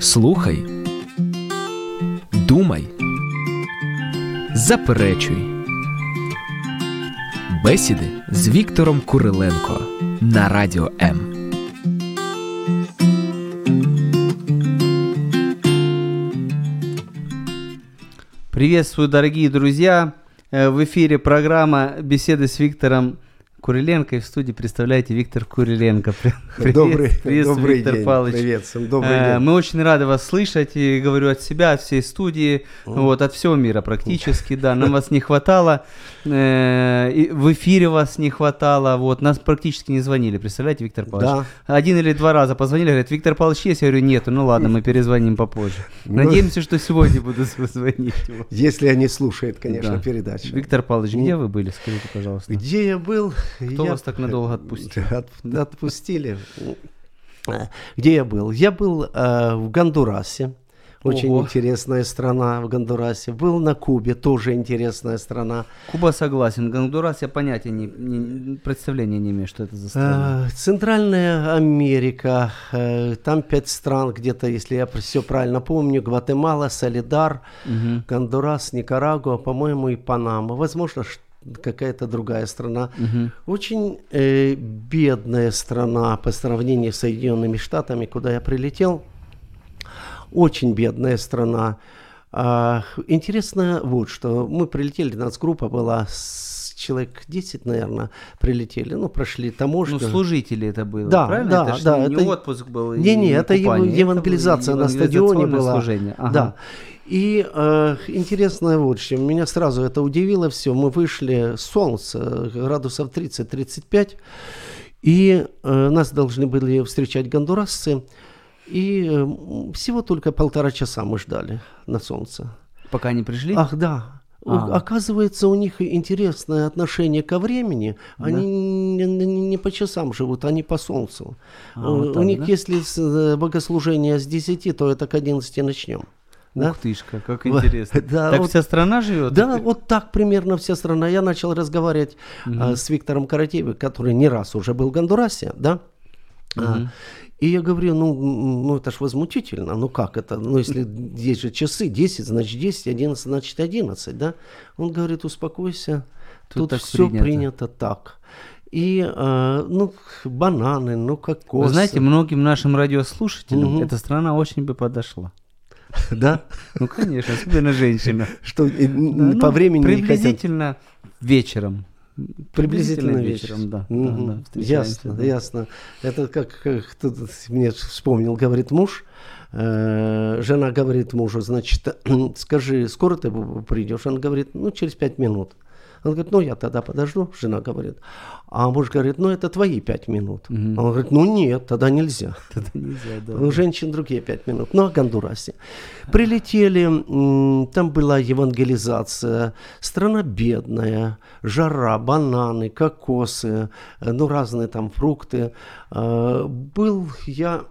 Слухай, думай, заперечуй. Бесіди з Віктором Куриленко на радіо М. Приветствую, дорогие друзья! Э, В эфире программа «Беседы с Виктором Куриленко». И в студии представляете Виктор Куриленко. При- Привет, добрый, приветствую, добрый Виктор день. Павлович. Привет всем, добрый Э, день. Мы очень рады вас слышать, и говорю от себя, от всей студии, вот, от всего мира практически, да, нам вас не хватало, э, в эфире вас не хватало, вот, нас практически не звонили, представляете, Виктор Павлович? Один или два раза позвонили, говорят, Виктор Павлович есть? Я говорю, нету, ну ладно, мы перезвоним попозже. Ну. Надеемся, что сегодня буду звонить. Если они слушают, конечно, Да. передачу. Виктор Павлович, где вы были, скажите, пожалуйста? Где я был? Кто Я- вас так надолго отпустил? От- отпустили. Где я был? Я был э, в Гондурасе. Очень Ого. интересная страна в Гондурасе. Был на Кубе, тоже интересная страна. Куба согласен, Гондурас я понятия не, не- представления не имею, что это за страна. Э, Центральная Америка, э, там пять стран где-то, если я все правильно помню, Гватемала, Солидар, Мгм. Гондурас, Никарагуа, по-моему, и Панама. Возможно, ш- какая-то другая страна. Мгм. Очень э, бедная страна по сравнению с Соединенными Штатами, куда я прилетел. Очень бедная страна. А, интересно вот что. Мы прилетели, у нас группа была, с человек 10, наверное, прилетели. Ну, прошли таможню. Ну, служители это было, Да, правильно? да, это да, не это- отпуск был. и Не-не, это купание, евангелизация было на стадионе была. служение. Ага. Да. И э, интересно вот что, меня сразу это удивило все. Мы вышли, солнце, градусов 30-35, и э, нас должны были встречать гондурасцы, и э, всего только полтора часа мы ждали на солнце. Пока не пришли? Ах, да. У- А. Оказывается, у них интересное отношение ко времени. Они не, не- не по часам живут, они по солнцу. А, у вот у так, них, да? если э, богослужение с 10, то это к 11 начнем. Да? Ух ты ж, как, интересно. да, так вот- вся страна живет? Да, вот так примерно вся страна. Я начал разговаривать а, с Виктором Каратеевым, который не раз уже был в Гондурасе, да. А, Мгм. И я говорю, ну, ну это ж возмутительно, ну как это, ну если есть же часы, 10, значит 10, 11, значит 11, да. Он говорит, успокойся, Тут тут, все принято». принято. так. И, а, ну, бананы, ну, кокосы. Вы знаете, многим нашим радиослушателям Мгм. эта страна очень бы подошла. да, Ну, конечно, особенно женщина. что э, по ну, времени. Приблизительно вечером. Приблизительно вечером. да. Мгм. да, да, ясно, да. ясно. Это как э, кто-то мне вспомнил, говорит муж, э, жена говорит мужу, значит, скажи, скоро ты придешь? Он говорит, ну, через пять минут. Он говорит, ну, я тогда подожду, жена говорит. А муж говорит, ну, это твои пять минут. Мгм. Он говорит, ну, нет, тогда нельзя. Тогда нельзя, да. У женщин другие пять минут. Ну, о Гондурасе. Прилетели, там была евангелизация. Страна бедная, жара, бананы, кокосы, э, ну, разные там фрукты. Э, Был я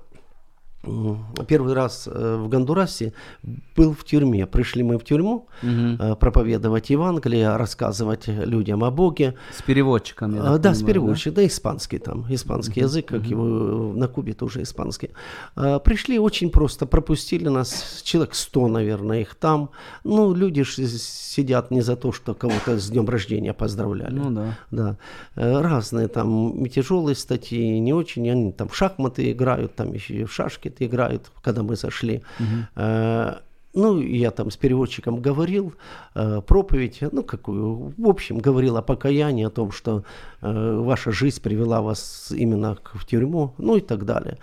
первый раз э, в Гондурасе, был в тюрьме. Пришли мы в тюрьму э, проповедовать Евангелие, рассказывать людям о Боге. С переводчиком, я так да, с понимаю, переводчик, да? испанский там, испанский язык, как его э, на Кубе тоже испанский. Пришли очень просто, пропустили нас, человек 100, наверное, их там. Ну, люди ж сидят не за то, что кого-то с днем рождения поздравляли. Ну да. Да, Э, разные там и тяжелые статьи, не очень, они там в шахматы играют, там еще и в шашки играют, когда мы зашли. Э, Ну, я там с переводчиком говорил, э, проповедь, ну, какую, в общем, говорил о покаянии, о том, что э, ваша жизнь привела вас именно к- в тюрьму, ну и так далее.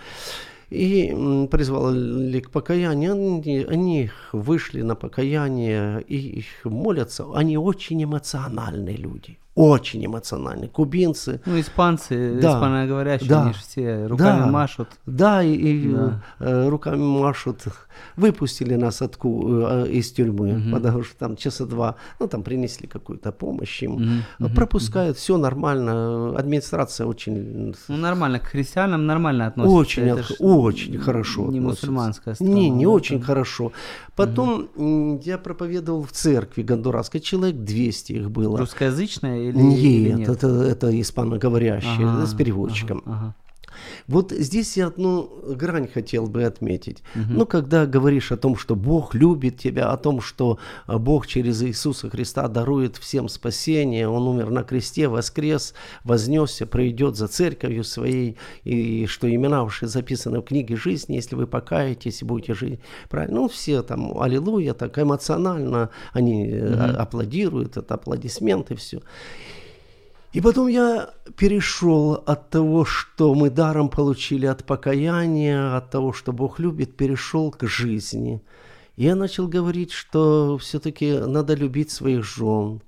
И призвали к покаянию, они, они вышли на покаяние и молятся. Они очень эмоциональные люди, очень эмоциональные. Кубинцы, Ну, испанцы, Да. испаноговорящие, Да. они же все руками Да. машут. Да, и, и, Да. э, руками машут. Выпустили нас от, э, из тюрьмы, потому что там часа два, ну там принесли какую-то помощь им. Пропускают, все нормально. Администрация очень, Ну, нормально, к христианам нормально относятся. очень, Это очень хорошо. Не мусульманская страна. Не, не очень там. хорошо. Потом м, я проповедовал в церкви гондурасской, человек 200 их было. Русскоязычная или, или Нет, нет? Это, это испаноговорящие, Ага, с переводчиком. ага, ага. Вот здесь я одну грань хотел бы отметить. Ну, когда говоришь о том, что Бог любит тебя, о том, что а, Бог через Иисуса Христа дарует всем спасение, Он умер на кресте, воскрес, вознесся, проведет за церковью своей, и что имена ваши записаны в книге жизни, если вы покаетесь и будете жить правильно. Ну, все там, аллилуйя, так эмоционально они mm аплодируют, это аплодисменты, все. И потом я перешел от того, что мы даром получили от покаяния, от того, что Бог любит, перешел к жизни. И я начал говорить, что все-таки надо любить своих жен.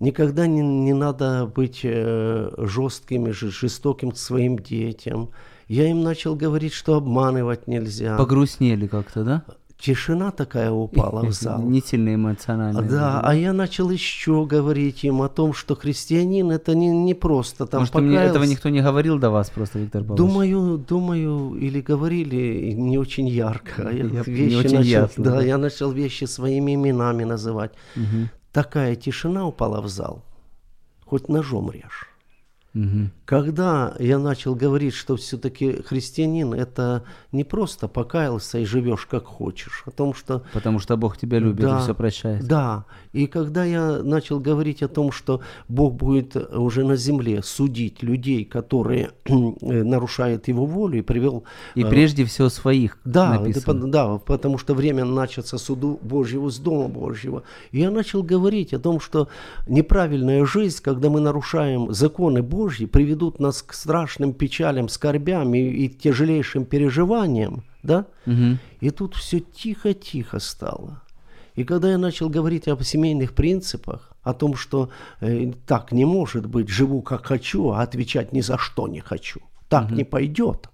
Никогда не, не надо быть э, жестким и жестоким к своим детям. Я им начал говорить, что обманывать нельзя. Погрустнели как-то, да? Тишина такая упала в зал. Не сильно эмоционально. Да, а я начал еще говорить им о том, что христианин это не, не просто там Может, мне этого никто не говорил до вас просто, Виктор Павлович? Думаю, думаю, или говорили не очень ярко. Я, я вещи начал, ясно, да, да. я начал вещи своими именами называть. Угу. Такая тишина упала в зал. Хоть ножом режь. Угу. Когда я начал говорить, что все-таки христианин это не просто покаялся и живешь как хочешь, о том, что... Потому что Бог тебя любит Да, и все прощает. Да, и когда я начал говорить о том, что Бог будет уже на земле судить людей, которые нарушают Его волю, и привел... И э, прежде всего своих да, написано. да, потому что время начаться суду Божьего с Дома Божьего. И я начал говорить о том, что неправильная жизнь, когда мы нарушаем законы Божьи, приведут нас к страшным печалям, скорбям и, и тяжелейшим переживаниям, да? Мгм. И тут все тихо-тихо стало. И когда я начал говорить об семейных принципах, о том, что э, так не может быть, живу как хочу, а отвечать ни за что не хочу, так не пойдет.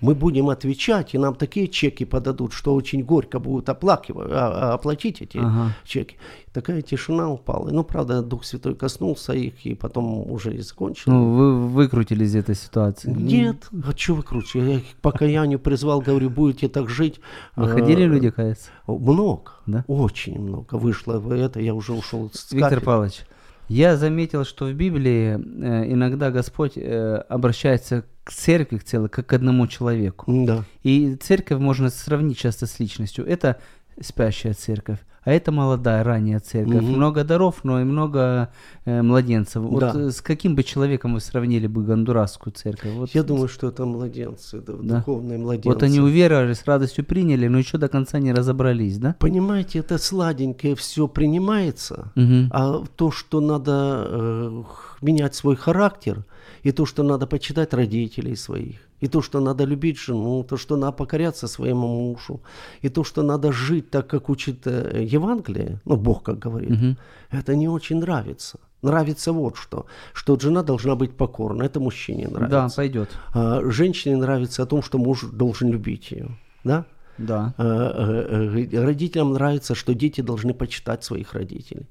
Мы будем отвечать, и нам такие чеки подадут, что очень горько будут оплакивать, а- а- оплатить эти Ага. чеки. Такая тишина упала. Ну, правда, Дух Святой коснулся их, и потом уже и закончил. Ну, вы выкрутились из этой ситуации. Нет, а что вы круче? Я их к покаянию призвал, говорю, будете так жить. Выходили Э, люди каяться? Много, Да? очень много. Вышло это, я уже ушел с Виктор. Павлович, я заметил, что в Библии э, иногда Господь э, обращается к церкви к целой, как к одному человеку. Да, И церковь можно сравнить часто с личностью. Это спящая церковь, а это молодая, ранняя церковь. Мгм. Много даров, но и много э, младенцев. Вот Да. э, с каким бы человеком вы сравнили бы гондурасскую церковь? Вот, я думаю, что это младенцы, это Да. духовные младенцы. Вот они уверовали, с радостью приняли, но еще до конца не разобрались, да? Понимаете, это сладенькое все принимается, Мгм. а то, что надо э, менять свой характер, и то, что надо почитать родителей своих, и то, что надо любить жену, то, что надо покоряться своему мужу, и то, что надо жить так, как учит э, Евангелие, ну, Бог как говорит, Мгм. это не очень нравится. Нравится вот что, что жена должна быть покорна, это мужчине Да, нравится. пойдет. А женщине нравится о том, что муж должен любить ее, да? Да. Э, э, э, родителям нравится, что дети должны почитать своих родителей.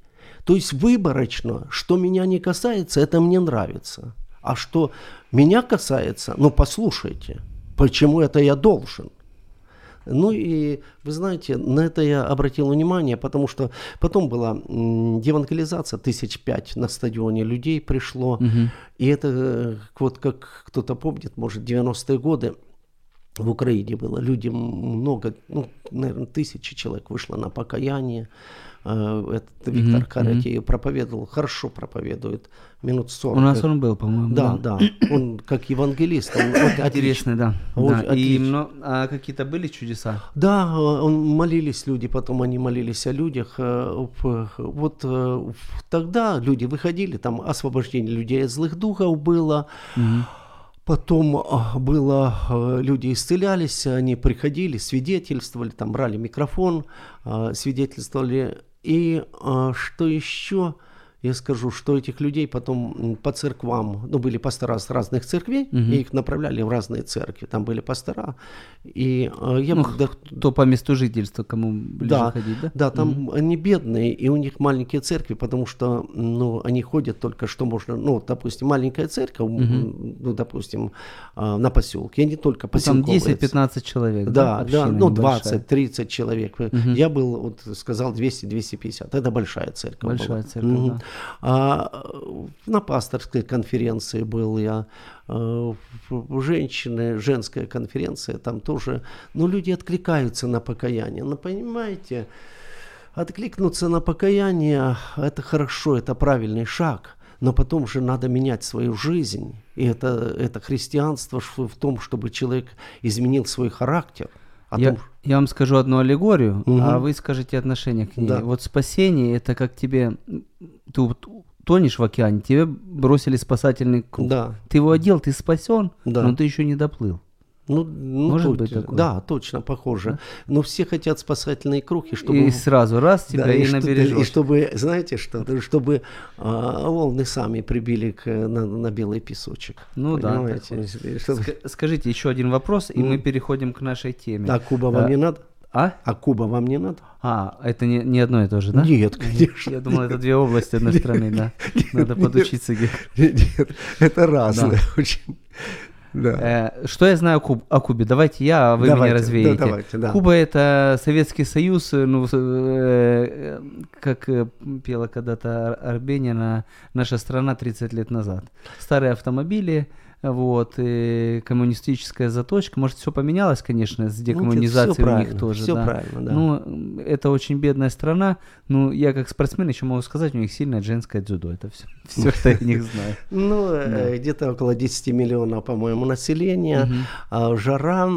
То есть выборочно, что меня не касается, это мне нравится. А что меня касается, ну послушайте, почему это я должен? Ну и вы знаете, на это я обратил внимание, потому что потом была евангелизация, тысяч пять на стадионе людей пришло. Мгм. И это э, вот как кто-то помнит, может, 90-е годы в Украине было. Люди много, ну, наверное, тысячи человек вышло на покаяние. Э, Этот Виктор Мгм, Каратеев проповедовал, хорошо проповедует, минут 40. У нас он был, по-моему. Да, да, он как евангелист. он вот. Интересный, да. Вот, да. И мно- а какие-то были чудеса? Да, он, молились люди, потом они молились о людях. э, Вот э, тогда люди выходили, там освобождение людей от злых духов было. Мгм. Потом а, было, люди исцелялись, они приходили, свидетельствовали, там брали микрофон, свидетельствовали. И а, что еще, я скажу, что этих людей потом по церквам, ну, были пастора с разных церквей, Мгм. и их направляли в разные церкви, там были пастора. И а, я Ну, да, То по месту жительства, кому ближе Да, ходить, да? да, там они бедные, и у них маленькие церкви, потому что, ну, они ходят только что можно, ну, допустим, маленькая церковь, м, ну, допустим, а, на поселке, они только Ну, Там поселковые. 10-15 человек, да? Да, да, ну, небольшая. 20-30 человек. Я был, вот, сказал, 200-250. Это большая церковь Большая была. церковь, Мгм. да. А на пасторской конференции был я, э, женщины, женская конференция, там тоже, ну, люди откликаются на покаяние. Ну, понимаете, откликнуться на покаяние, это хорошо, это правильный шаг – но потом же надо менять свою жизнь. И это, это христианство в том, чтобы человек изменил свой характер. Я, я вам скажу одну аллегорию, угу. а вы скажете отношение к ней. Да. Вот спасение это как тебе ты тонешь в океане, тебе бросили спасательный круг. Да. Ты его одел, ты спасен, да. но ты еще не доплыл. Ну, ну Может тут, быть такое? Да, точно, похоже. Да? Но все хотят спасательные круги, чтобы... И сразу раз тебя да, и, и на И чтобы, знаете что, чтобы а, волны сами прибили к, на, на белый песочек. Ну понимаете? да. Чтобы... Скажите еще один вопрос, и мы переходим к нашей теме. А Куба вам а, не надо? А? А Куба вам не надо? А, это не, не одно и то же, да? Нет, конечно. Я думал, это две области одной страны, да. Надо подучиться. Нет, это разное очень. Да. Э, что я знаю о, Куб, о Кубе? Давайте я, а вы давайте, меня развеете. Да, давайте, да. Куба это Советский Союз, ну, э, как э, пела когда-то Арбенина, наша страна 30 лет назад. Старые автомобили, вот, и коммунистическая заточка. Может, все поменялось, конечно, с ну, декоммунизацией ну, у них тоже. Все да. правильно, да. Ну, это очень бедная страна. Ну, я как спортсмен еще могу сказать, у них сильное женское дзюдо. Это все, все что я них знаю. Ну, э, где-то около 10 миллионов, по-моему, населения. А жара,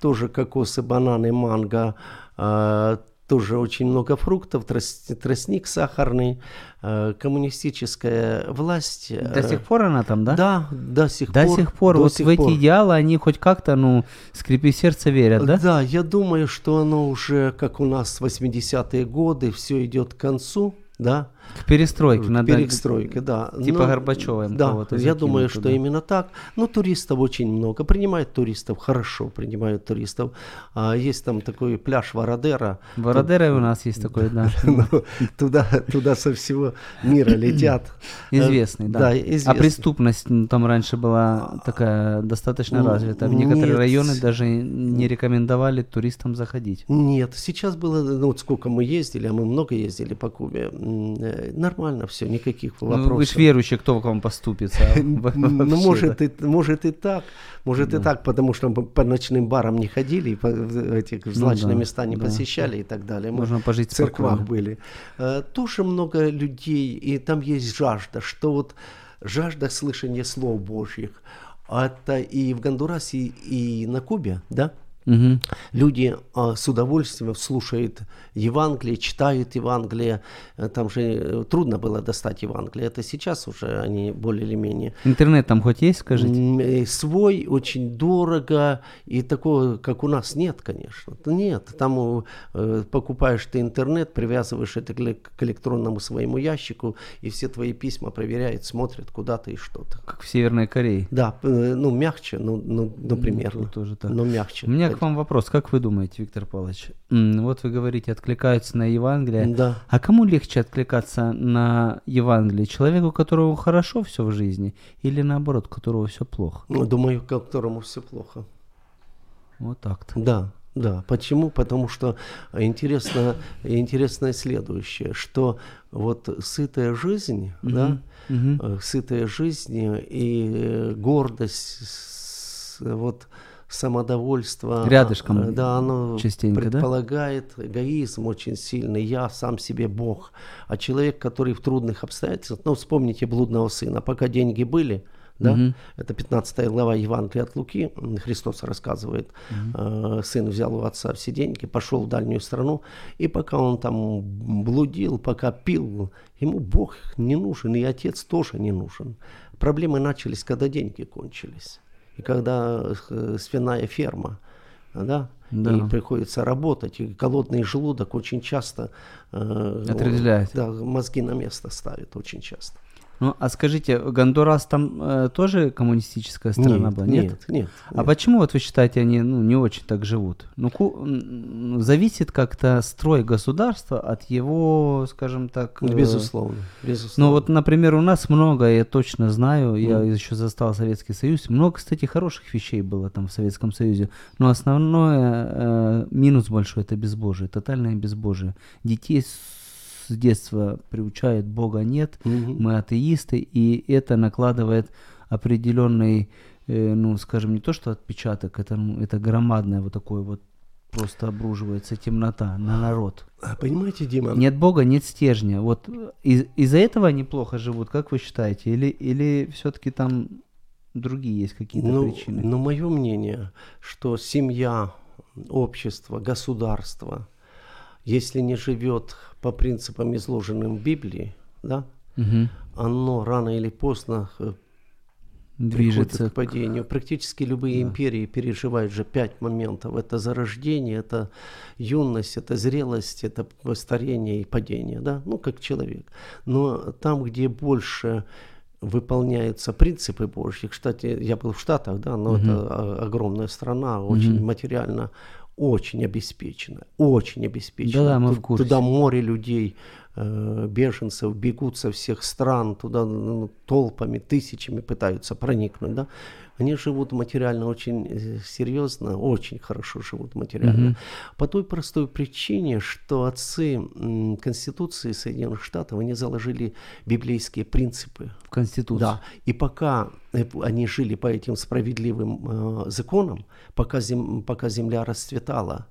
тоже кокосы, бананы, манго, а, тоже очень много фруктов, тростник сахарный, э, коммунистическая власть. До сих пор она там, да? Да, до сих до пор. Сих пор. До вот сих в пор. эти идеалы они хоть как-то, ну, скрипи сердце верят, да? Да, я думаю, что оно уже, как у нас 80-е годы, все идет к концу да? К перестройке. К надо... перестройке, да. Типа Но, Горбачева. Да, я думаю, туда. что именно так. Но туристов очень много. Принимают туристов, хорошо принимают туристов. А, есть там такой пляж Вородера. Вородера у нас есть такой, да. Туда, туда со всего мира летят. Известный, да. да а известный. А преступность там раньше была такая достаточно развита. В некоторые районы даже не рекомендовали туристам заходить. Нет, сейчас было, ну вот сколько мы ездили, а мы много ездили по Кубе, нормально все, никаких вопросов. Ну, вы же верующие, кто к вам поступится. Ну, может, и, может и так, может и так, потому что мы по ночным барам не ходили, по эти злачные места не посещали и так далее. Мы Можно пожить в церквах были. Э, тоже много людей, и там есть жажда, что вот жажда слышания слов Божьих. Это и в Гондурасе, и на Кубе, да? Угу. Люди а, с удовольствием слушают Евангелие, читают Евангелие. Э, там же э, трудно было достать Евангелие. Это сейчас уже они более или менее. Интернет там хоть есть, скажите? Э, свой, очень дорого. И такого, как у нас, нет, конечно. Нет. Там э, покупаешь ты интернет, привязываешь это к электронному своему ящику, и все твои письма проверяют, смотрят, куда ты и что-то. Как в Северной Корее. Да, ну мягче, ну, ну, ну примерно. Ну, тоже так. Но мягче. У меня к вам вопрос. Как вы думаете, Виктор Павлович? Вот вы говорите, откликаются на Евангелие. Да. А кому легче откликаться на Евангелие? Человеку, у которого хорошо все в жизни, или наоборот, которого все плохо? Ну, думаю, которому все плохо. Вот так-то. Да, да. Почему? Потому что интересно, интересно следующее, что вот сытая жизнь, Мгм, да, э, сытая жизнь и э, гордость, вот самодовольство. Рядышком э, Да, оно частенько, да? предполагает эгоизм очень сильный. Я сам себе Бог. А человек, который в трудных обстоятельствах, ну, вспомните блудного сына, пока деньги были, да, Мгм. это 15 глава Евангелия от Луки, Христос рассказывает, э, сын взял у отца все деньги, пошел в дальнюю страну, и пока он там блудил, пока пил, ему Бог не нужен, и отец тоже не нужен. Проблемы начались, когда деньги кончились, и когда э, свиная ферма, да, Да. и приходится работать, и голодный желудок очень часто э, Отрезвляет. да, мозги на место ставит очень часто. Ну, а скажите, Гондурас там э, тоже коммунистическая страна была? Нет? нет, нет. А почему, вот вы считаете, они ну, не очень так живут? Ну, ку- зависит как-то строй государства от его, скажем так... э, Безусловно, безусловно. Ну вот, например, у нас много, я точно знаю, я еще застал Советский Союз, много, кстати, хороших вещей было там в Советском Союзе, но основное, э, минус большой, это безбожие, тотальное безбожие. Детей с детства приучают, Бога нет, Мгм. мы атеисты, и это накладывает определенный, э, ну, скажем, не то что отпечаток, это, ну, это громадное вот такое вот просто обруживается темнота на народ. А Понимаете, Дима? Нет Бога, нет стержня. Вот э, из- из-за этого они плохо живут, как вы считаете? Или, или все-таки там другие есть какие-то ну, причины? ну, мое мнение, что семья, общество, государство, если не живет по принципам, изложенным в Библии, да, Мгм. оно рано или поздно э, Движется к падению. Практически любые империи переживают же пять моментов. Это зарождение, это юность, это зрелость, это старение и падение, да, ну, как человек. Но там, где больше выполняются принципы Божьи, кстати, я был в Штатах, да, но это о- огромная страна, очень материально, очень обеспечена, очень обеспечена. Да-да, мы в курсе. Туда море людей, беженцев бегут со всех стран, туда ну, толпами, тысячами пытаются проникнуть, да. Они живут материально очень э, серьезно, очень хорошо живут материально. По той простой причине, что отцы Конституции Соединенных Штатов, они заложили библейские принципы. в Конституцию. Да, и пока э, они жили по этим справедливым э, законам, пока, зем- пока земля расцветала,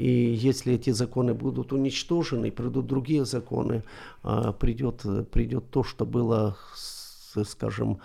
и если эти законы будут уничтожены, придут другие законы, а, придет, придет то, что было, скажем,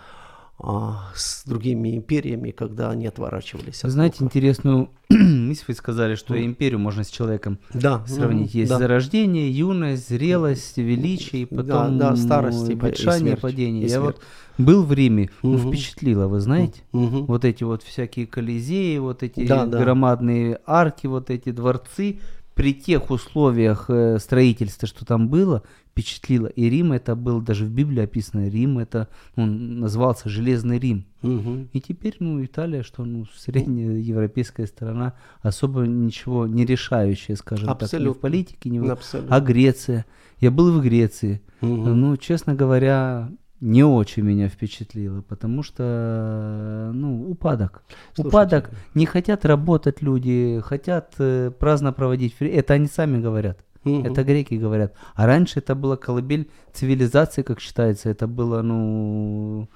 с другими империями, когда они отворачивались. От знаете Бога. интересную мысль, вы сказали, что империю можно с человеком да, сравнить. Есть да. зарождение, юность, зрелость, величие, и Да, потом да, старость и по- и смерть, падение. и Я вот был в Риме, ну, Мгм. впечатлило, вы знаете? Мгм. Вот эти вот всякие колизеи, вот эти Да, да. громадные арки, вот эти дворцы, при тех условиях э, строительства, что там было, впечатлило. И Рим это был, даже в Библии описано, Рим это, он назывался Железный Рим. Мгм. И теперь, ну, Италия, что, ну, средняя европейская страна, особо ничего не решающая, скажем так, ни в Абсолютно. политике, ни в... Абсолютно. А Греция? Я был в Греции. Мгм. Ну, честно говоря, не очень меня впечатлило, потому что, ну, упадок. Слушайте. Упадок. Не хотят работать люди, хотят э, праздно проводить. Это они сами говорят. Мгм. Это греки говорят. А раньше это была колыбель цивилизации, как считается. Это было, ну,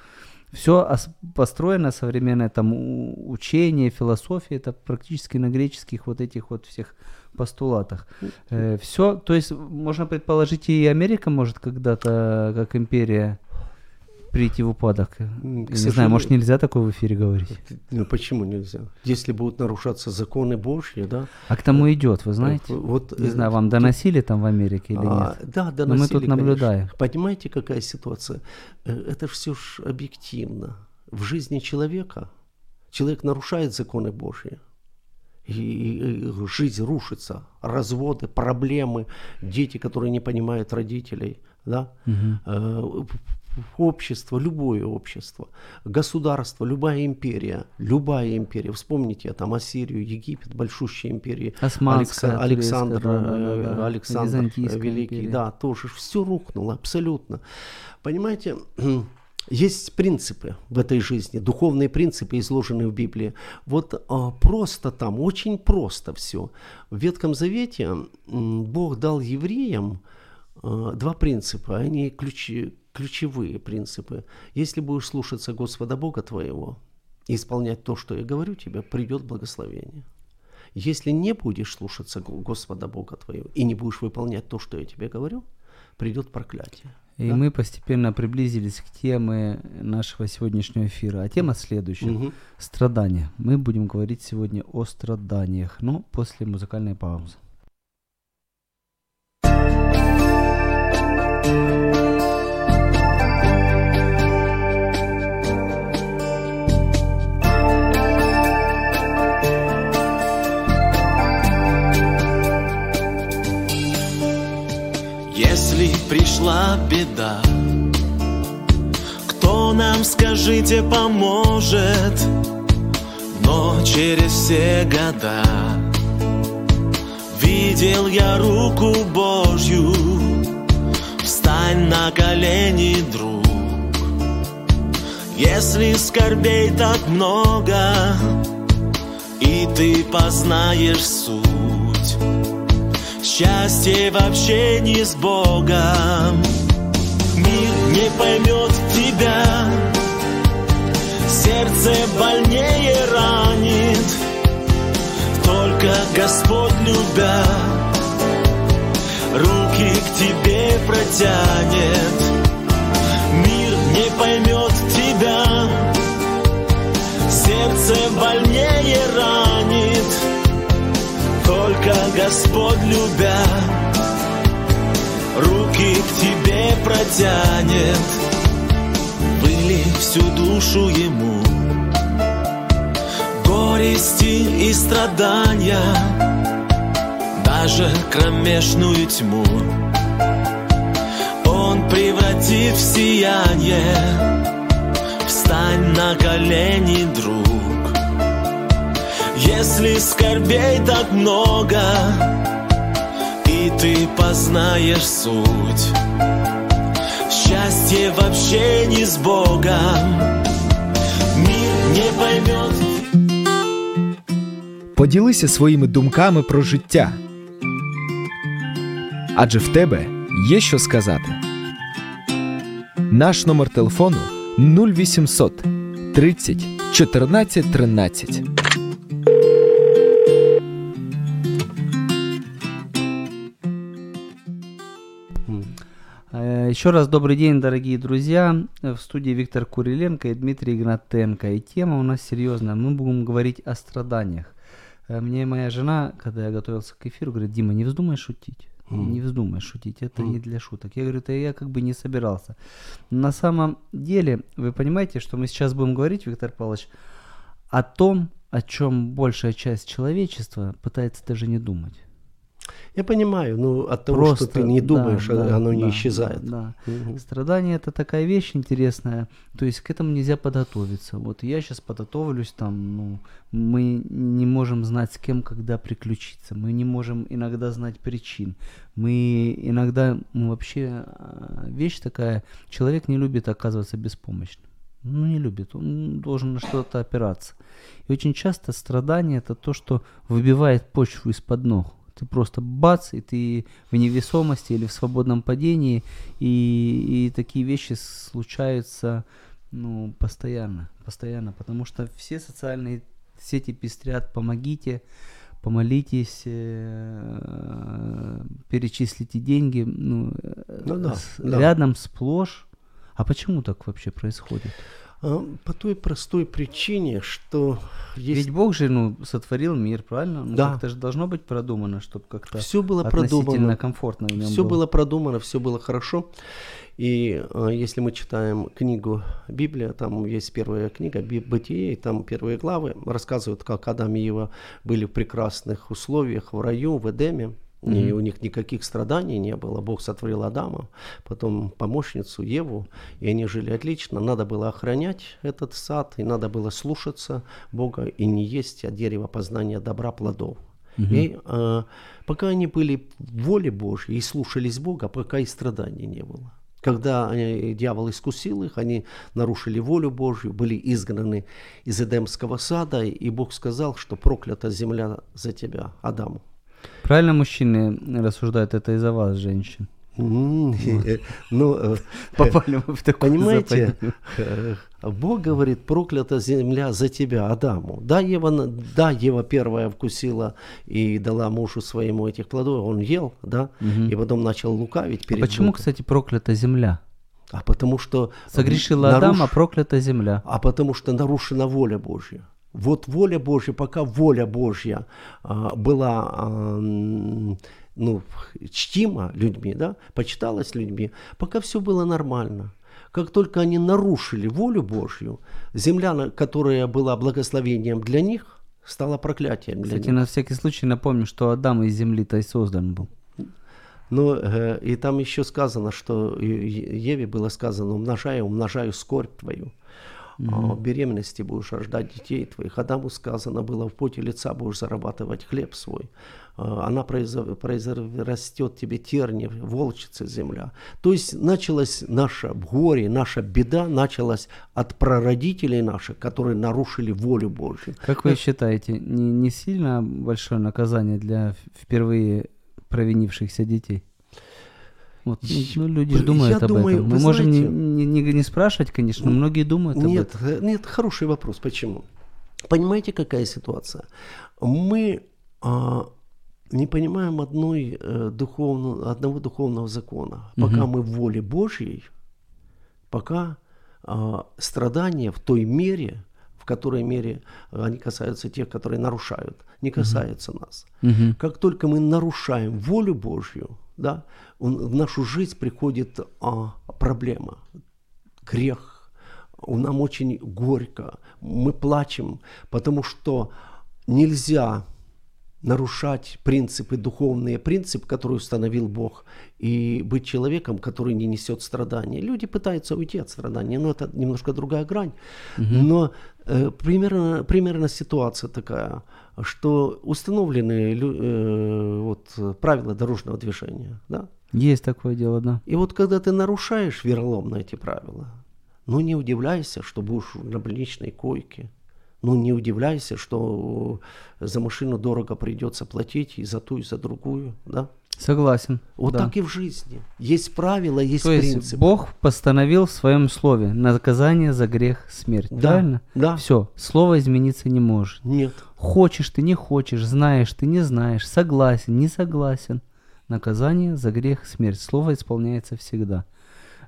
все построено современное там учение, философия, это практически на греческих вот этих вот всех постулатах. все, то есть можно предположить и Америка может когда-то как империя прийти в упадок. К не знаю, может нельзя такое в эфире говорить. Ну почему нельзя? Если будут нарушаться законы Божьи, да? А к тому идет, вы знаете? Вот, Не э, знаю, вам доносили там в Америке или а, нет? Да, Но доносили, мы тут конечно. наблюдаем. Понимаете, какая ситуация? Э, Это все ж объективно. В жизни человека человек нарушает законы Божьи. И, жизнь рушится, разводы, проблемы, дети, которые не понимают родителей, да? Э, общество, любое общество, государство, любая империя, любая империя, вспомните там Ассирию, Египет, большущие империи, Османская, Алекса- Александр, да, да, э. Александр Византийская Великий, империя. да, тоже все рухнуло абсолютно. Понимаете, есть принципы в этой жизни, духовные принципы, изложенные в Библии. Вот а, просто там, очень просто все. В Ветхом Завете Бог дал евреям а, два принципа, они ключи, ключевые принципы. Если будешь слушаться Господа Бога твоего и исполнять то, что я говорю тебе, придет благословение. Если не будешь слушаться Го- Господа Бога твоего и не будешь выполнять то, что я тебе говорю, придет проклятие. И Да? мы постепенно приблизились к теме нашего сегодняшнего эфира. А тема следующая. Мгм. Страдания. Мы будем говорить сегодня о страданиях, но после музыкальной паузы. Беда, кто нам, скажите, поможет? Но через все года видел я руку Божью. Встань на колени, друг. Если скорбей так много, и ты познаешь суть, Счастье в общении с Богом не поймет тебя. Сердце больнее ранит. Только Господь любя Руки к тебе протянет. Мир не поймет тебя. Сердце больнее ранит. Только Господь любя Руки к тебе протянет. Были всю душу ему. Горести и страдания Даже кромешную тьму. Он превратит в сияние. Встань на колени, друг. Если скорбей так много ты познаешь суть Счастье в общении с Богом Мир не поймет Поділися своїми думками про життя. Адже в тебе є що сказати. Наш номер телефону 0800 30 14 13. Еще раз добрый день, дорогие друзья. В студии Виктор Куриленко и Дмитрий Игнатенко. И тема у нас серьезная. Мы будем говорить о страданиях. Э, Мне моя жена, когда я готовился к эфиру, говорит, Дима, не вздумай шутить. Не вздумай шутить, это не для шуток. Я говорю, да я как бы не собирался. На самом деле, вы понимаете, что мы сейчас будем говорить, Виктор Павлович, о том, о чем большая часть человечества пытается даже не думать. Я понимаю, но от того, что ты не да, думаешь, да, оно не да, исчезает. Да. Мгм. Страдание это такая вещь интересная, то есть к этому нельзя подготовиться. Вот я сейчас подготовлюсь, там, ну, мы не можем знать, с кем, когда приключиться, мы не можем иногда знать причин. Мы иногда, ну, вообще, а, вещь такая, человек не любит оказываться беспомощным. Ну, не любит, он должен на что-то опираться. И очень часто страдание это то, что выбивает почву из-под ног. Ты просто бац, и ты в невесомости или в свободном падении, и, и такие вещи случаются ну, постоянно, постоянно, потому что все социальные сети пестрят, помогите, помолитесь, э, перечислите деньги, ну, Ну да, с- да. рядом сплошь. А почему так вообще происходит? А, По той простой причине, что есть Ведь Бог же ну, сотворил мир, правильно? Ну, Да. Как-то же должно быть продумано, чтобы как-то все было относительно продумано. комфортно в нем Все было. было продумано, все было хорошо. И э, если мы читаем книгу Библия, там есть первая книга Бытие, и там первые главы рассказывают, как Адам и Ева были в прекрасных условиях в раю, в Эдеме. И у них никаких страданий не было. Бог сотворил Адама, потом помощницу Еву, и они жили отлично. Надо было охранять этот сад, и надо было слушаться Бога и не есть от дерева познания добра плодов. И э, пока они были в воле Божьей и слушались Бога, пока и страданий не было. Когда э, дьявол искусил их, они нарушили волю Божью, были изгнаны из Эдемского сада, и Бог сказал, что проклята земля за тебя, Адаму. Правильно мужчины рассуждают это из-за вас, женщин? Э, Ну, э, Попали мы в такую Понимаете, э, Бог говорит, проклята земля за тебя, Адаму. Да, Ева, да, Ева первая вкусила и дала мужу своему этих плодов, он ел, да, и потом начал лукавить А перед почему, Богом. кстати, проклята земля? А потому что... Согрешила наруш- Адам, а проклята земля. А потому что нарушена воля Божья. Вот воля Божья, пока воля Божья а, была а, ну, чтима людьми, да, почиталась людьми, пока все было нормально. Как только они нарушили волю Божью, земля, которая была благословением для них, стала проклятием для Кстати, них. на всякий случай напомню, что Адам из земли-то и создан был. Но э, и там еще сказано, что Еве было сказано, умножаю, умножаю скорбь твою. В беременности будешь рождать детей твоих. Адаму сказано было, в поте лица будешь зарабатывать хлеб свой. А, Она произрастет тебе терни, волчица земля. То есть началось наше горе, наша беда началась от прародителей наших, которые нарушили волю Божью. Как вы считаете, не, не сильно большое наказание для впервые провинившихся детей? Вот, ну, ну, люди же Я думают об думаю, этом. Мы можем знаете- не, не- не- спрашивать, конечно, но многие думают об Нет, этом. э, нет, хороший вопрос. Почему? Понимаете, какая ситуация? Мы а, не понимаем одной, э, духовно- одного духовного закона. Пока мы в воле Божьей, пока а, страдания в той мере, в которой мере они касаются тех, которые нарушают, не касаются нас. Мгм. Как только мы нарушаем волю Божью, да, он- в нашу жизнь приходит а, проблема, грех. Нам очень горько, мы плачем, потому что нельзя нарушать принципы, духовные принципы, которые установил Бог, и быть человеком, который не несет страдания. Люди пытаются уйти от страданий, но это немножко другая грань. Но э, примерно, примерно ситуация такая, что установлены э, вот, правила дорожного движения, да? Есть такое дело, да. И вот когда ты нарушаешь вероломно эти правила, ну не удивляйся, что будешь на больничной койке. Ну не удивляйся, что за машину дорого придется платить и за ту, и за другую, да? Согласен. Вот да. так и в жизни. Есть правила, есть То есть принципы. Бог постановил в своем слове наказание за грех смерть. Да, Правильно? да. Все, слово измениться не может. Нет. Хочешь ты, не хочешь, знаешь ты, не знаешь, согласен, не согласен. Наказание за грех смерть. Слово исполняется всегда.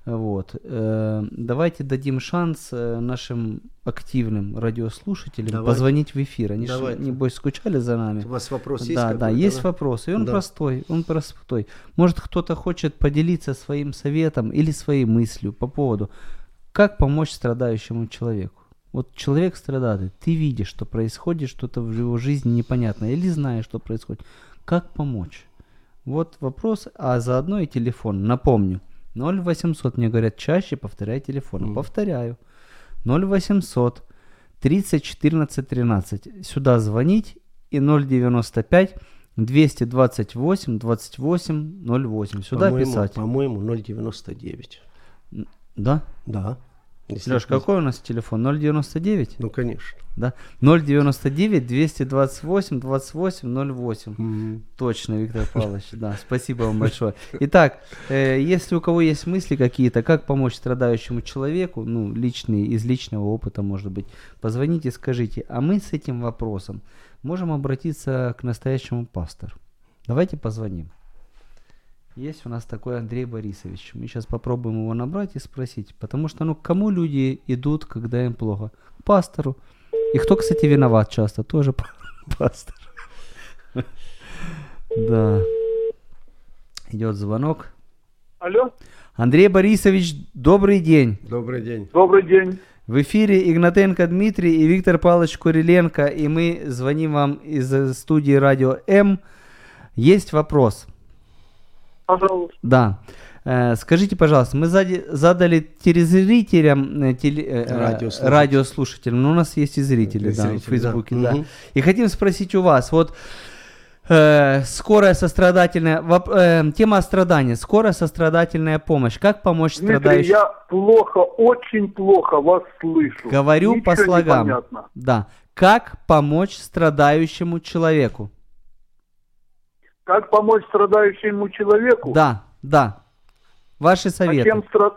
Вот. Э, Давайте дадим шанс э, нашим активным радиослушателям Давайте. позвонить в эфир. Они, ж, Давайте. небось, скучали за нами. У вас вопрос есть Да, да, есть вопрос, и он Да. простой, он простой. Может, кто-то хочет поделиться своим советом или своей мыслью по поводу, как помочь страдающему человеку. Вот человек страдает, ты видишь, что происходит что-то в его жизни непонятное, или знаешь, что происходит. Как помочь? Вот вопрос, а заодно и телефон. Напомню, 0800, мне говорят, чаще повторяй телефон. Повторяю. 0800 30 14 13. Сюда звонить и 095 228 28 08. Сюда По-моему- писать. По-моему, 0,99. Да? Да. Леш, какой у нас телефон? 099? Ну, конечно. Да? 099 228 28 08. М. Точно, Виктор Павлович, да, спасибо вам большое. Итак, э, если у кого есть мысли какие-то, как помочь страдающему человеку, ну, личные, из личного опыта, может быть, позвоните, скажите, а мы с этим вопросом можем обратиться к настоящему пастору. Давайте позвоним. Есть у нас такой Андрей Борисович. Мы сейчас попробуем его набрать и спросить. Потому что, ну, к кому люди идут, когда им плохо? К пастору. И кто, кстати, виноват часто? Тоже пастор. Да. Идет звонок. Алло, Андрей Борисович, добрый день. Добрый день. добрый день. В эфире Игнатенко Дмитрий и Виктор Павлович Куриленко. И мы звоним вам из студии Радио М. Есть вопрос. Пожалуйста. Да. Э, Скажите, пожалуйста, мы задали телезрителям, э, теле- э, Радиослушателям. радиослушателям, но у нас есть и зрители, И да, в зрители, да. Фейсбуке, да. Мгм. И хотим спросить у вас, вот э, скорая сострадательная, воп- э, тема страдания, скорая сострадательная помощь, как помочь Дмитрий, страдающим? я плохо, очень плохо вас слышу. Говорю Ничего по слогам. Да. Как помочь страдающему человеку? Как помочь страдающему человеку? Да, да. Ваши А советы. чем, стра-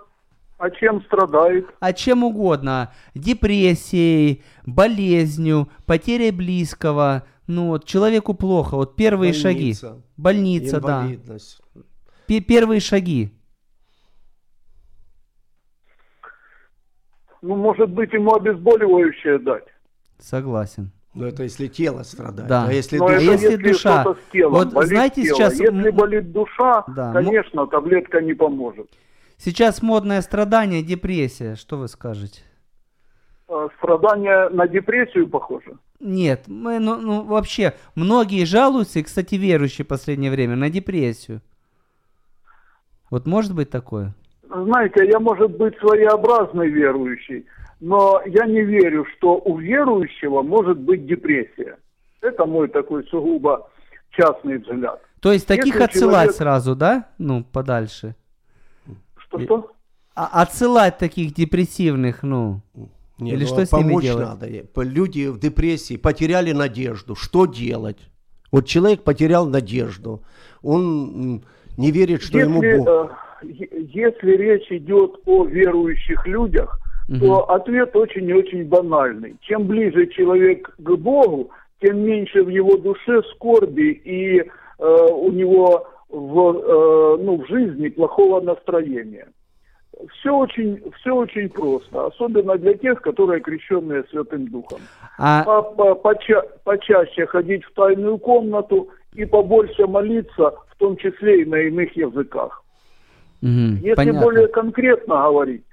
а чем страдает? а чем угодно. Депрессией, болезнью, потерей близкого. Ну вот, человеку плохо. Вот первые шаги. Больница. Больница, да. Пе- Первые шаги. Ну, может быть, ему обезболивающее дать. Согласен. Но это если тело страдает. Да. А если Но душа... это если если, душа- с телом, вот болит знаете, тело. сейчас Если болит душа, Да, конечно, таблетка не поможет. Сейчас модное страдание, депрессия. Что вы скажете? А Страдание на депрессию похоже. Нет, мы, ну, ну, вообще, многие жалуются, и, кстати, верующие в последнее время, на депрессию. Вот может быть такое? Знаете, я, может быть, своеобразный верующий, но я не верю, что у верующего может быть депрессия. Это мой такой сугубо частный взгляд. То есть таких Если отсылать человек- сразу, да? Ну, подальше. Что-что? А отсылать таких депрессивных, ну, Не, Или ну, что с ними помочь делать? надо. Люди в депрессии потеряли надежду. Что делать? Вот человек потерял надежду, он не верит, что ему Если, Бог... э, если речь идет о верующих людях, то ответ очень и очень банальный. Чем ближе человек к Богу, тем меньше в его душе скорби и э, у него в, э, ну, в жизни плохого настроения. Все очень, все очень просто, особенно для тех, которые крещенные Святым Духом. А По- по- поча- почаще ходить в тайную комнату и побольше молиться, в том числе и на иных языках. мгм, Если понятно. более конкретно говорить,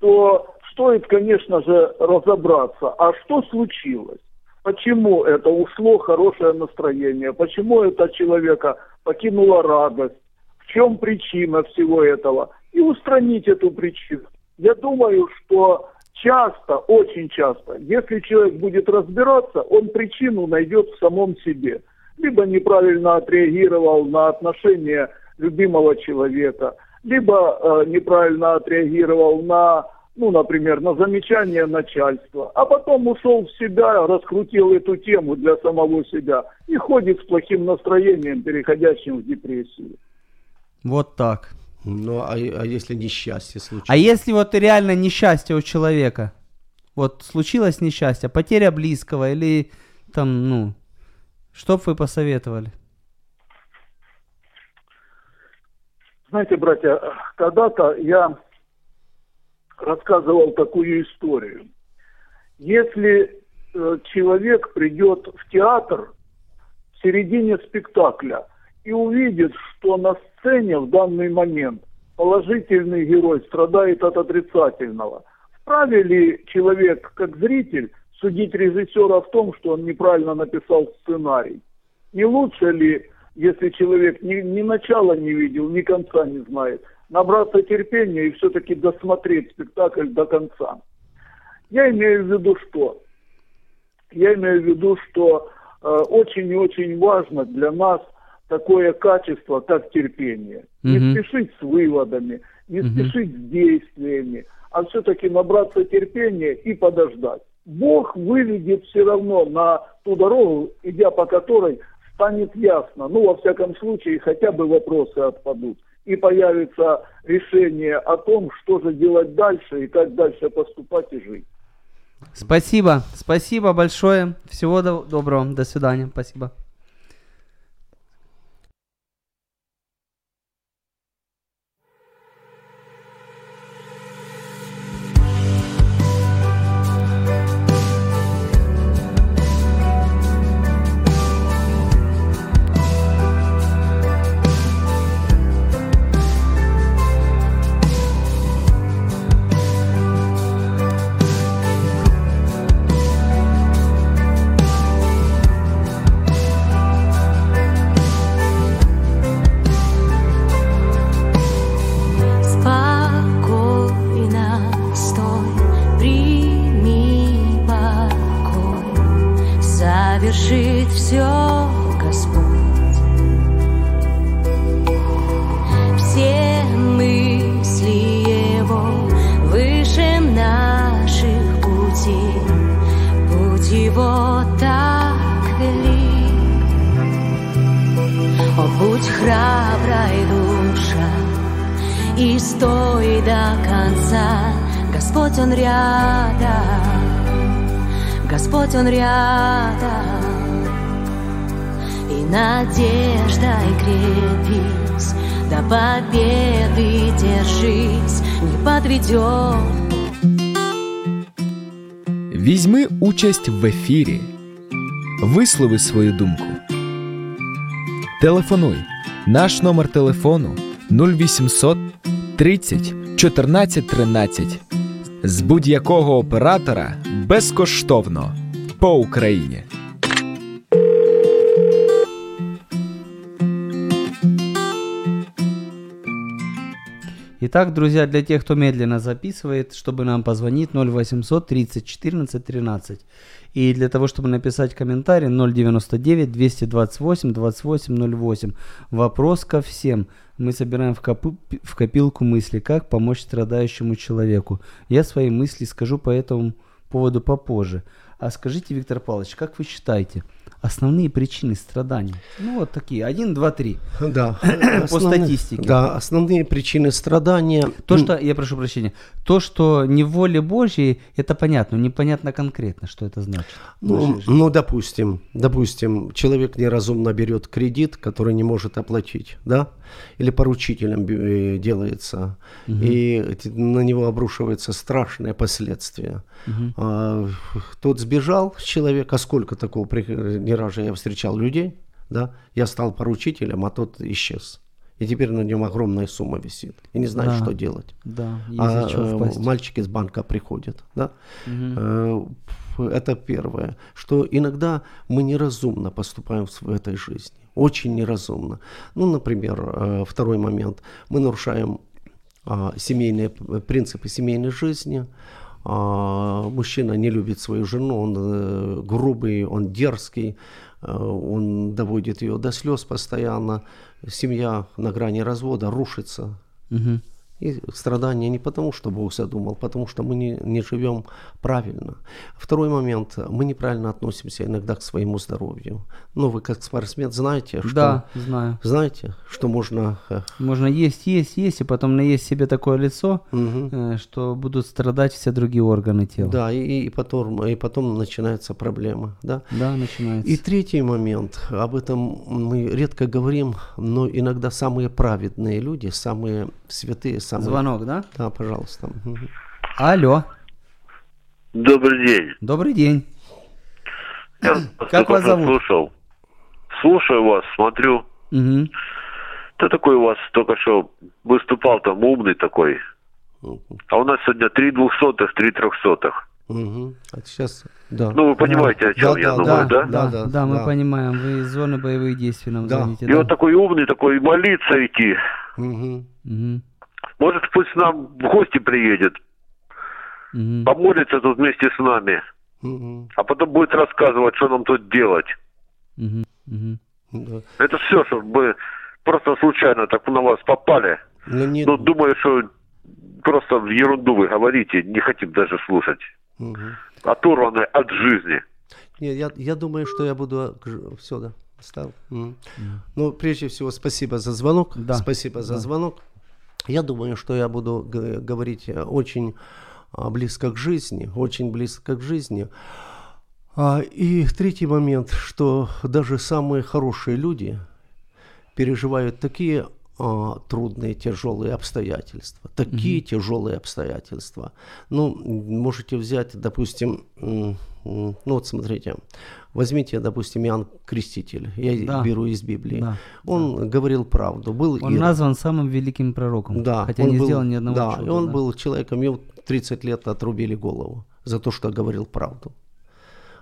то стоит, конечно же, разобраться, а что случилось? Почему это ушло хорошее настроение? Почему это человека покинула радость? В чем причина всего этого? И устранить эту причину. Я думаю, что часто, очень часто, если человек будет разбираться, он причину найдет в самом себе. Либо неправильно отреагировал на отношение любимого человека, либо э, неправильно отреагировал на, ну, например, на замечание начальства, а потом ушел в себя, раскрутил эту тему для самого себя и ходит с плохим настроением, переходящим в депрессию. Вот так. Ну, а, а если несчастье случилось? А если вот реально несчастье у человека, вот случилось несчастье, потеря близкого или там, ну, что бы вы посоветовали? Знаете, братья, когда-то я рассказывал такую историю. Если э, человек придет в театр в середине спектакля и увидит, что на сцене в данный момент положительный герой страдает от отрицательного, вправе ли человек, как зритель, судить режиссера в том, что он неправильно написал сценарий? Не лучше ли, если человек ни, ни начала не видел, ни конца не знает, набраться терпения и все-таки досмотреть спектакль до конца? Я имею в виду что? Я имею в виду, что э, очень и очень важно для нас такое качество, как терпение. Не Мгм. спешить с выводами, не спешить с действиями, а все-таки набраться терпения и подождать. Бог выведет все равно на ту дорогу, идя по которой станет ясно, ну, во всяком случае, хотя бы вопросы отпадут. И появится решение о том, что же делать дальше и как дальше поступать и жить. Спасибо, спасибо большое. Всего до- доброго, до свидания, спасибо. Візьми участь в ефірі. Вислови свою думку. Телефонуй. Наш номер телефону 0800 30 14 13. З будь-якого оператора безкоштовно по Україні. Итак, друзья, для тех, кто медленно записывает, чтобы нам позвонить 0800 30 14 13. И для того, чтобы написать комментарий 099 228 28 08. Вопрос ко всем. Мы собираем в, копы- в копилку мысли, как помочь страдающему человеку. Я свои мысли скажу по этому поводу попозже. А скажите, Виктор Павлович, как вы считаете, основные причины страданий. Ну вот такие, один, два, три. Да. По Основные- статистике. Да, основные причины страдания. То, что, я прошу прощения, то, что не воле Божьей, это понятно, но непонятно конкретно, что это значит. Ну, ну, допустим, допустим, человек неразумно берет кредит, который не может оплатить, да, или поручителем э, делается, и т- на него обрушиваются страшные последствия. А, тот сбежал человек, а сколько такого, при- не раз же я встречал людей, да, я стал поручителем, а тот исчез. И теперь на нем огромная сумма висит. И не знает, Да. что делать. Да, А, э, мальчики из банка приходят, да? Э, Это первое, что иногда мы неразумно поступаем в этой жизни, очень неразумно. Ну, например, э, второй момент, мы нарушаем а, семейные принципы семейной жизни. А, Мужчина не любит свою жену, он э, грубый, он дерзкий, э, он доводит ее до слез постоянно. Семья на грани развода рушится, Мгм. И страдания не потому, что Бог задумал, потому что мы не, не живем правильно. Второй момент. Мы неправильно относимся иногда к своему здоровью. Ну, вы как спортсмен знаете, что, Да, знаю. знаете, что можно... э, Можно есть, есть, есть, и потом наесть себе такое лицо, э, что будут страдать все другие органы тела. Да, и, и, потом, и потом начинаются проблемы. Да? Да, начинается. И третий момент, об этом мы редко говорим, но иногда самые праведные люди, самые святые, самые... Звонок, да? Да, пожалуйста. Алло, Добрый день. добрый день. Я Как вас зовут? слушал. Слушаю вас, смотрю. Мгм. Кто такой у вас только что выступал там умный такой? А у нас сегодня три двухсотых, три трехсотых. Мгм. А сейчас, да. Ну, вы понимаете, о чем Да, я да, думаю, да? да, Да, да, да, мы да. понимаем. Вы из зоны боевых действий нам Да. звоните. И да? вот такой умный, такой молиться идти. Мгм. Мгм. Может, пусть нам в гости приедет, Мгм. помолится тут вместе с нами, Мгм. а потом будет рассказывать, что нам тут делать. Мгм. Да. Это все, чтобы мы просто случайно так на вас попали. Ну, не- Ну, думаю, что просто в ерунду вы говорите, не хотим даже слушать. Мгм. Оторваны от жизни. Нет, я, я думаю, что я буду... Все, да, стал. Мгм. Ну, прежде всего, спасибо за звонок. Да. Спасибо за Да. звонок. Я думаю, что я буду говорить э, очень а, близко к жизни, очень близко к жизни. А, и третий момент, что даже самые хорошие люди переживают такие а, трудные, тяжелые обстоятельства, такие тяжелые обстоятельства. Ну, можете взять, допустим, ну вот смотрите, возьмите, допустим, Иоанн Креститель, я Да. беру из Библии. Да. Он говорил правду, был Он Ирод. назван самым великим пророком, Да, хотя не был, сделал ни одного Да, чуда. и он да. был человеком, ему 30 лет отрубили голову за то, что говорил правду.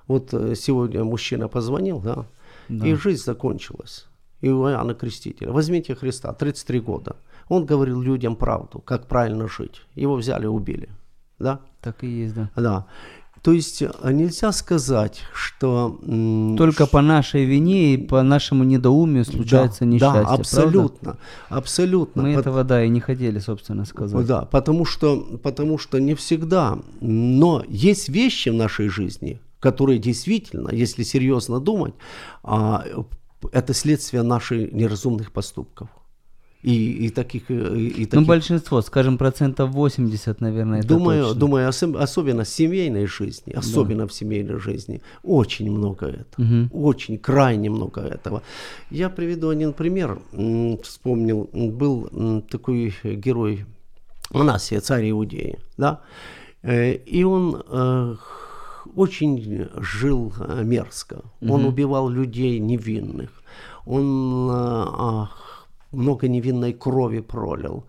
Вот э, сегодня мужчина позвонил, да, Да. и жизнь закончилась. И у Иоанна Крестителя. Возьмите Христа, 33 года. Он говорил людям правду, как правильно жить. Его взяли, убили. Да? Так и есть, да. Да. То есть э, нельзя сказать, что... Только по нашей вине и по нашему недоумию случается да, несчастье. Да, правда? абсолютно. Абсолютно. Мы Пот- этого, да, и не хотели, собственно, сказать. Да, потому что, потому что не всегда. Но есть вещи в нашей жизни, которые действительно, если серьезно думать, а, это следствие наших неразумных поступков. И, и таких... И, и Ну, таких большинство, скажем, процентов 80, наверное, это Думаю, точно. думаю особ- особенно в семейной жизни, особенно в семейной жизни, очень много этого, Мгм. очень крайне много этого. Я приведу один пример. Вспомнил, был такой герой Манасия, царь Иудеи, да, Э, и он э, очень жил э, мерзко. Он убивал людей невинных. Он э, много невинной крови пролил.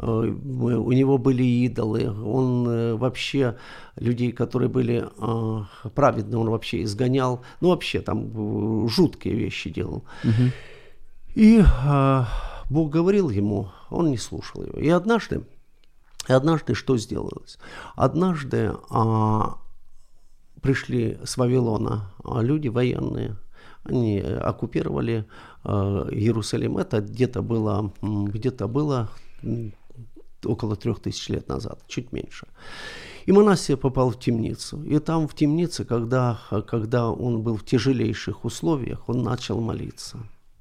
Мы- У него были идолы. Он э, вообще людей, которые были э, праведны, он вообще изгонял. Ну, вообще там жуткие вещи делал. И э, Бог говорил ему, он не слушал его. И однажды, и однажды что сделалось? Однажды а, пришли с Вавилона а, люди военные, они оккупировали э, Иерусалим. Это где-то было, где-то было около трех тысяч лет назад, чуть меньше. И Манасия попал в темницу. И там в темнице, когда, когда он был в тяжелейших условиях, он начал молиться.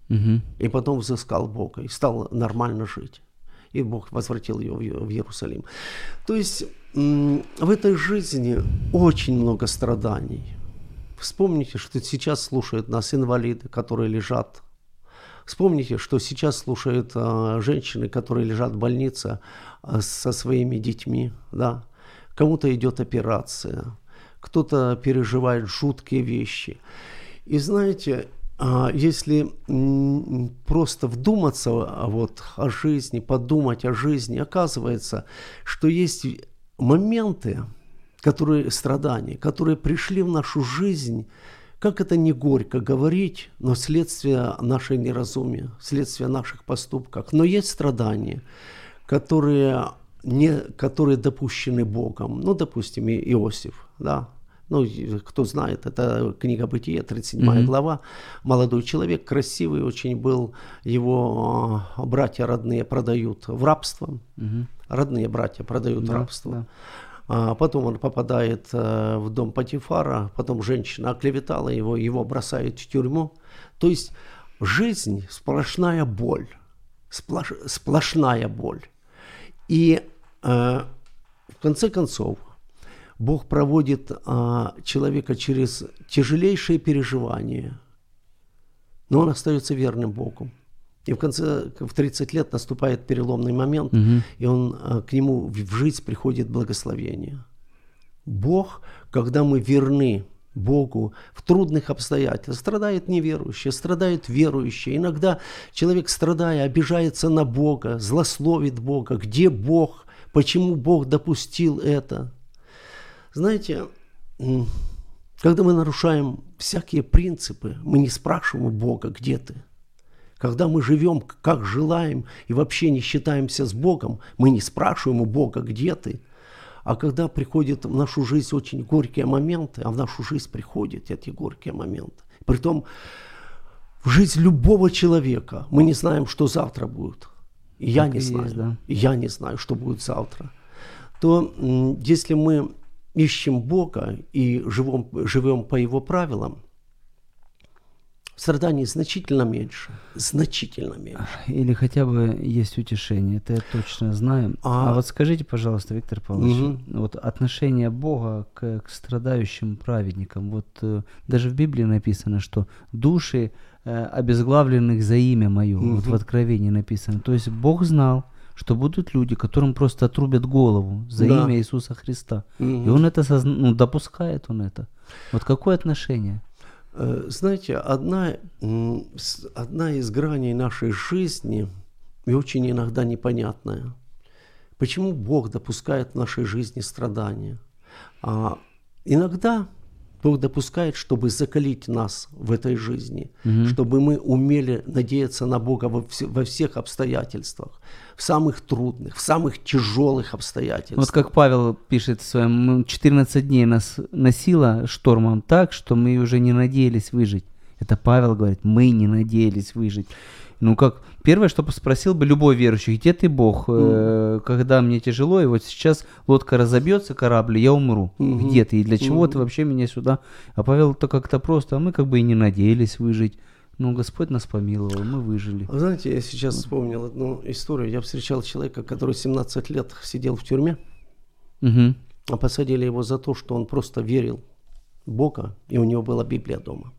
Мгм. И потом взыскал Бога и стал нормально жить. И Бог возвратил ее в Иерусалим. То есть в этой жизни очень много страданий. Вспомните, что сейчас слушают нас инвалиды, которые лежат. Вспомните, что сейчас слушают а, женщины, которые лежат в больнице а, со своими детьми. Да? Кому-то идет операция, кто-то переживает жуткие вещи. И знаете, а, если просто вдуматься вот, о жизни, подумать о жизни, оказывается, что есть моменты, которые страдания, которые пришли в нашу жизнь, как это не горько говорить, но следствие нашей неразумия, следствие наших поступков. Но есть страдания, которые, не, которые допущены Богом. Ну, допустим, Иосиф, да, ну, кто знает, это книга Бытия, 37 Мгм. глава. Молодой человек, красивый очень был, его а, братья родные продают в рабство. Мгм. Родные братья продают Да, рабство. да. А потом он попадает э, в дом Патифара, потом женщина оклеветала его, его бросают в тюрьму. То есть жизнь сплошная боль, сплош- сплошная боль. И э, в конце концов Бог проводит а, человека через тяжелейшие переживания, но он остается верным Богу. И в конце, в 30 лет наступает переломный момент, Мгм. и он, а, к нему в жизнь приходит благословение. Бог, когда мы верны Богу в трудных обстоятельствах, страдает неверующие, страдают верующие. Иногда человек, страдая, обижается на Бога, злословит Бога. Где Бог? Почему Бог допустил это? Знаете, когда мы нарушаем всякие принципы, мы не спрашиваем у Бога, где ты. Когда мы живем, как желаем, и вообще не считаемся с Богом, мы не спрашиваем у Бога, где ты. А когда приходят в нашу жизнь очень горькие моменты, а в нашу жизнь приходят эти горькие моменты, притом в жизнь любого человека мы не знаем, что завтра будет. И я Так не и знаю. есть, да. И я не знаю, что будет завтра. То если мы ищем Бога и живем, живем по Его правилам, страданий значительно меньше. Значительно меньше. Или хотя бы есть утешение, это я точно знаю. А, А- вот скажите, пожалуйста, Виктор Павлович, Мгм. вот отношение Бога к, к страдающим праведникам. Вот э, даже в Библии написано, что души э, обезглавленных за имя Мое, вот в. Откровении написано. То есть Бог знал, что будут люди, которым просто отрубят голову за Да. имя Иисуса Христа. И Мгм. Он это созна- ну, допускает, Он это. Вот какое отношение? Э, Знаете, одна, одна из граней нашей жизни и очень иногда непонятная. Почему Бог допускает в нашей жизни страдания? А иногда Бог допускает, чтобы закалить нас в этой жизни, чтобы мы умели надеяться на Бога во, вс- во всех обстоятельствах, в самых трудных, в самых тяжелых обстоятельствах. Вот как Павел пишет в своем, «Мы 14 дней нас носило штормом так, что мы уже не надеялись выжить. Это Павел говорит, мы не надеялись выжить. Ну как, первое, что спросил бы любой верующий, где ты Бог, э, когда мне тяжело, и вот сейчас лодка разобьется, корабль, я умру. Где ты и для чего ты вообще меня сюда? А Павел-то как-то просто, а мы как бы и не надеялись выжить. Ну, Господь нас помиловал, мы выжили. Вы знаете, я сейчас вспомнил одну историю. Я встречал человека, который 17 лет сидел в тюрьме, Мгм. а посадили его за то, что он просто верил в Бога, и у него была Библия дома.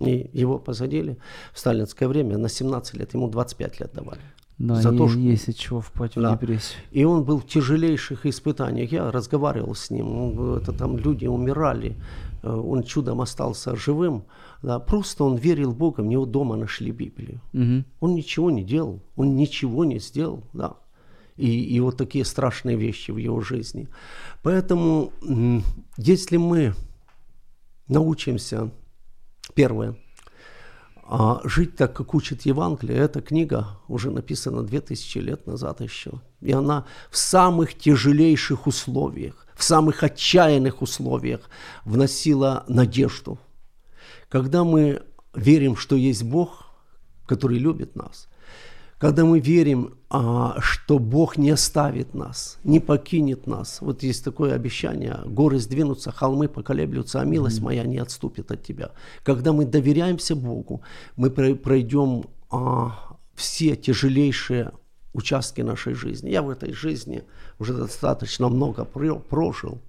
И его посадили в сталинское время на 17 лет, ему 25 лет давали. Да, За то, что- есть от чего впасть в Да. депрессию. И он был в тяжелейших испытаниях. Я разговаривал с ним. Это там люди умирали. э, Он чудом остался живым. Да, просто он верил в Бога. У него дома нашли Библию. Мгм. Он ничего не делал. Он ничего не сделал. Да. И, и вот такие страшные вещи в его жизни. Поэтому, если мы научимся, первое, а жить так, как учит Евангелие, эта книга уже написана 2000 лет назад еще. И она в самых тяжелейших условиях, в самых отчаянных условиях вносила надежду. Когда мы верим, что есть Бог, который любит нас, когда мы верим, а, что Бог не оставит нас, не покинет нас. Вот есть такое обещание, горы сдвинутся, холмы поколеблются, а милость моя не отступит от тебя. Когда мы доверяемся Богу, мы пройдем а, все тяжелейшие участки нашей жизни. Я в этой жизни уже достаточно много прожил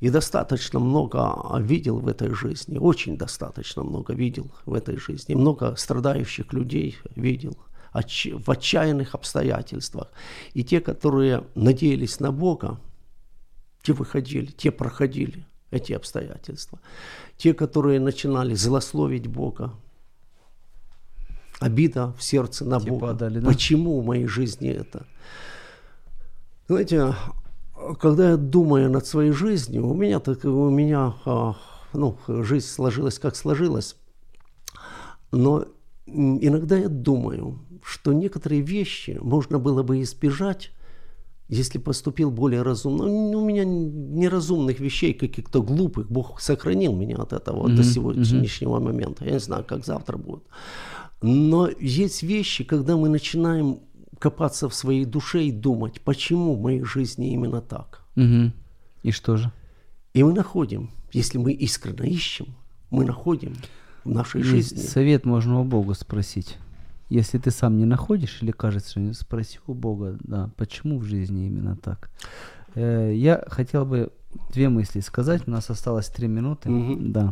и достаточно много видел в этой жизни, очень достаточно много видел в этой жизни, много страдающих людей видел в отчаянных обстоятельствах. И те, которые надеялись на Бога, те выходили, те проходили эти обстоятельства. Те, которые начинали злословить Бога, обида в сердце на те Бога. Падали, да? Почему в моей жизни это? Знаете, когда я думаю над своей жизнью, у меня, так, у меня а, ну, жизнь сложилась, как сложилась. Но иногда я думаю, что некоторые вещи можно было бы избежать, если поступил более разумно. Ну, у меня неразумных вещей, каких-то глупых, Бог сохранил меня от этого mm-hmm. до сегодняшнего mm-hmm. момента. Я не знаю, как завтра будет. Но есть вещи, когда мы начинаем копаться в своей душе и думать, почему в моей жизни именно так. Угу. И что же? И мы находим, если мы искренне ищем, мы находим в нашей Есть жизни. Совет можно у Бога спросить. Если ты сам не находишь или кажется, спроси у Бога, да, почему в жизни именно так. Э, я хотел бы две мысли сказать. У нас осталось три минуты. Угу. Да.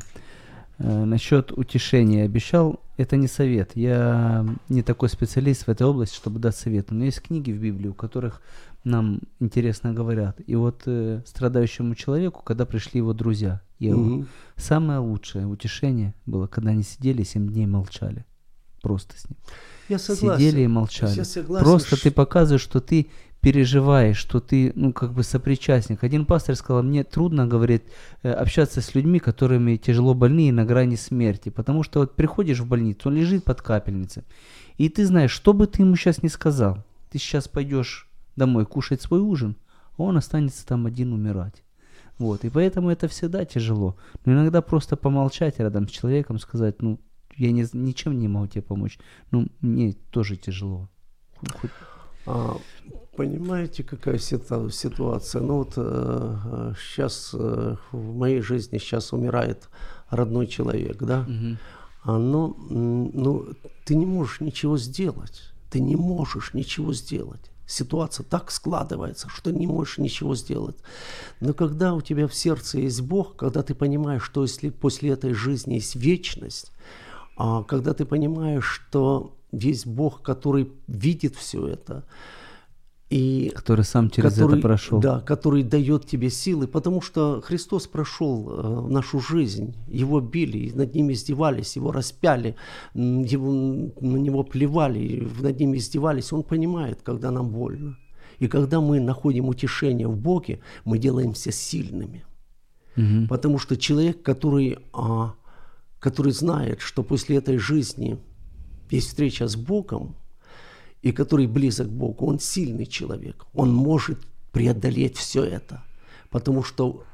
Э, насчет утешения обещал, это не совет. Я не такой специалист в этой области, чтобы дать совет. Но есть книги в Библии, у которых нам интересно говорят. И вот э, страдающему человеку, когда пришли его друзья, Еву, угу. самое лучшее утешение было, когда они сидели семь дней молчали. Просто с ним. Я согласен. Сидели и молчали. Я согласен, Просто что... ты показываешь, что ты переживаешь, что ты, ну, как бы сопричастник. Один пастор сказал, мне трудно, говорит, э, общаться с людьми, которыми тяжело больны и на грани смерти, потому что вот приходишь в больницу, он лежит под капельницей, и ты знаешь, что бы ты ему сейчас не сказал, ты сейчас пойдешь домой кушать свой ужин, а он останется там один умирать. Вот, и поэтому это всегда тяжело. Но иногда просто помолчать рядом с человеком, сказать, ну, я не, ничем не могу тебе помочь, ну, мне тоже тяжело. Хоть... А, понимаете, какая ситуация? Ну вот э, сейчас э, в моей жизни сейчас умирает родной человек, да? Угу. А, но, ну, ты не можешь ничего сделать. Ты не можешь ничего сделать. Ситуация так складывается, что не можешь ничего сделать. Но когда у тебя в сердце есть Бог, когда ты понимаешь, что если после этой жизни есть вечность, когда ты понимаешь, что есть Бог, который видит все это, и который сам через который, это прошел. Да, который дает тебе силы, потому что Христос прошел э, нашу жизнь, его били, над ним издевались, его распяли, его, на него плевали, над ним издевались. Он понимает, когда нам больно. И когда мы находим утешение в Боге, мы делаемся сильными. Угу. Потому что человек, который, а, который знает, что после этой жизни есть встреча с Богом, и который близок к Богу, он сильный человек. Он может преодолеть все это, потому что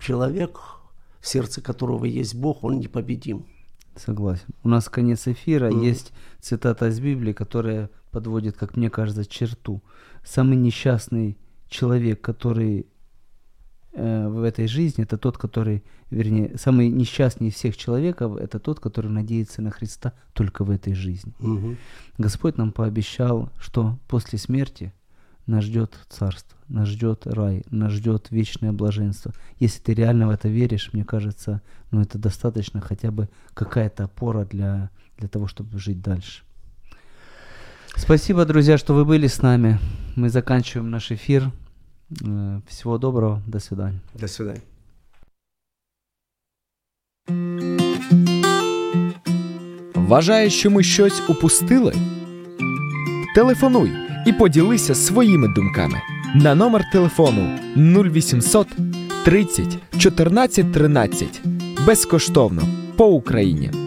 человек, в сердце которого есть Бог, он непобедим. Согласен. У нас конец эфира. Mm-hmm. Есть цитата из Библии, которая подводит, как мне кажется, черту. Самый несчастный человек, который Э, в этой жизни, это тот, который, вернее, самый несчастный из всех человеков, это тот, который надеется на Христа только в этой жизни. Угу. Господь нам пообещал, что после смерти нас ждет царство, нас ждет рай, нас ждет вечное блаженство. Если ты реально в это веришь, мне кажется, ну это достаточно хотя бы какая-то опора для, для того, чтобы жить дальше. Спасибо, друзья, что вы были с нами. Мы заканчиваем наш эфир. Э, всего доброго, до свидания. До свидания. Вважаєш, що ми щось упустили? Телефонуй і поділися своїми думками на номер телефону 0800 30 14 13 безкоштовно по Україні.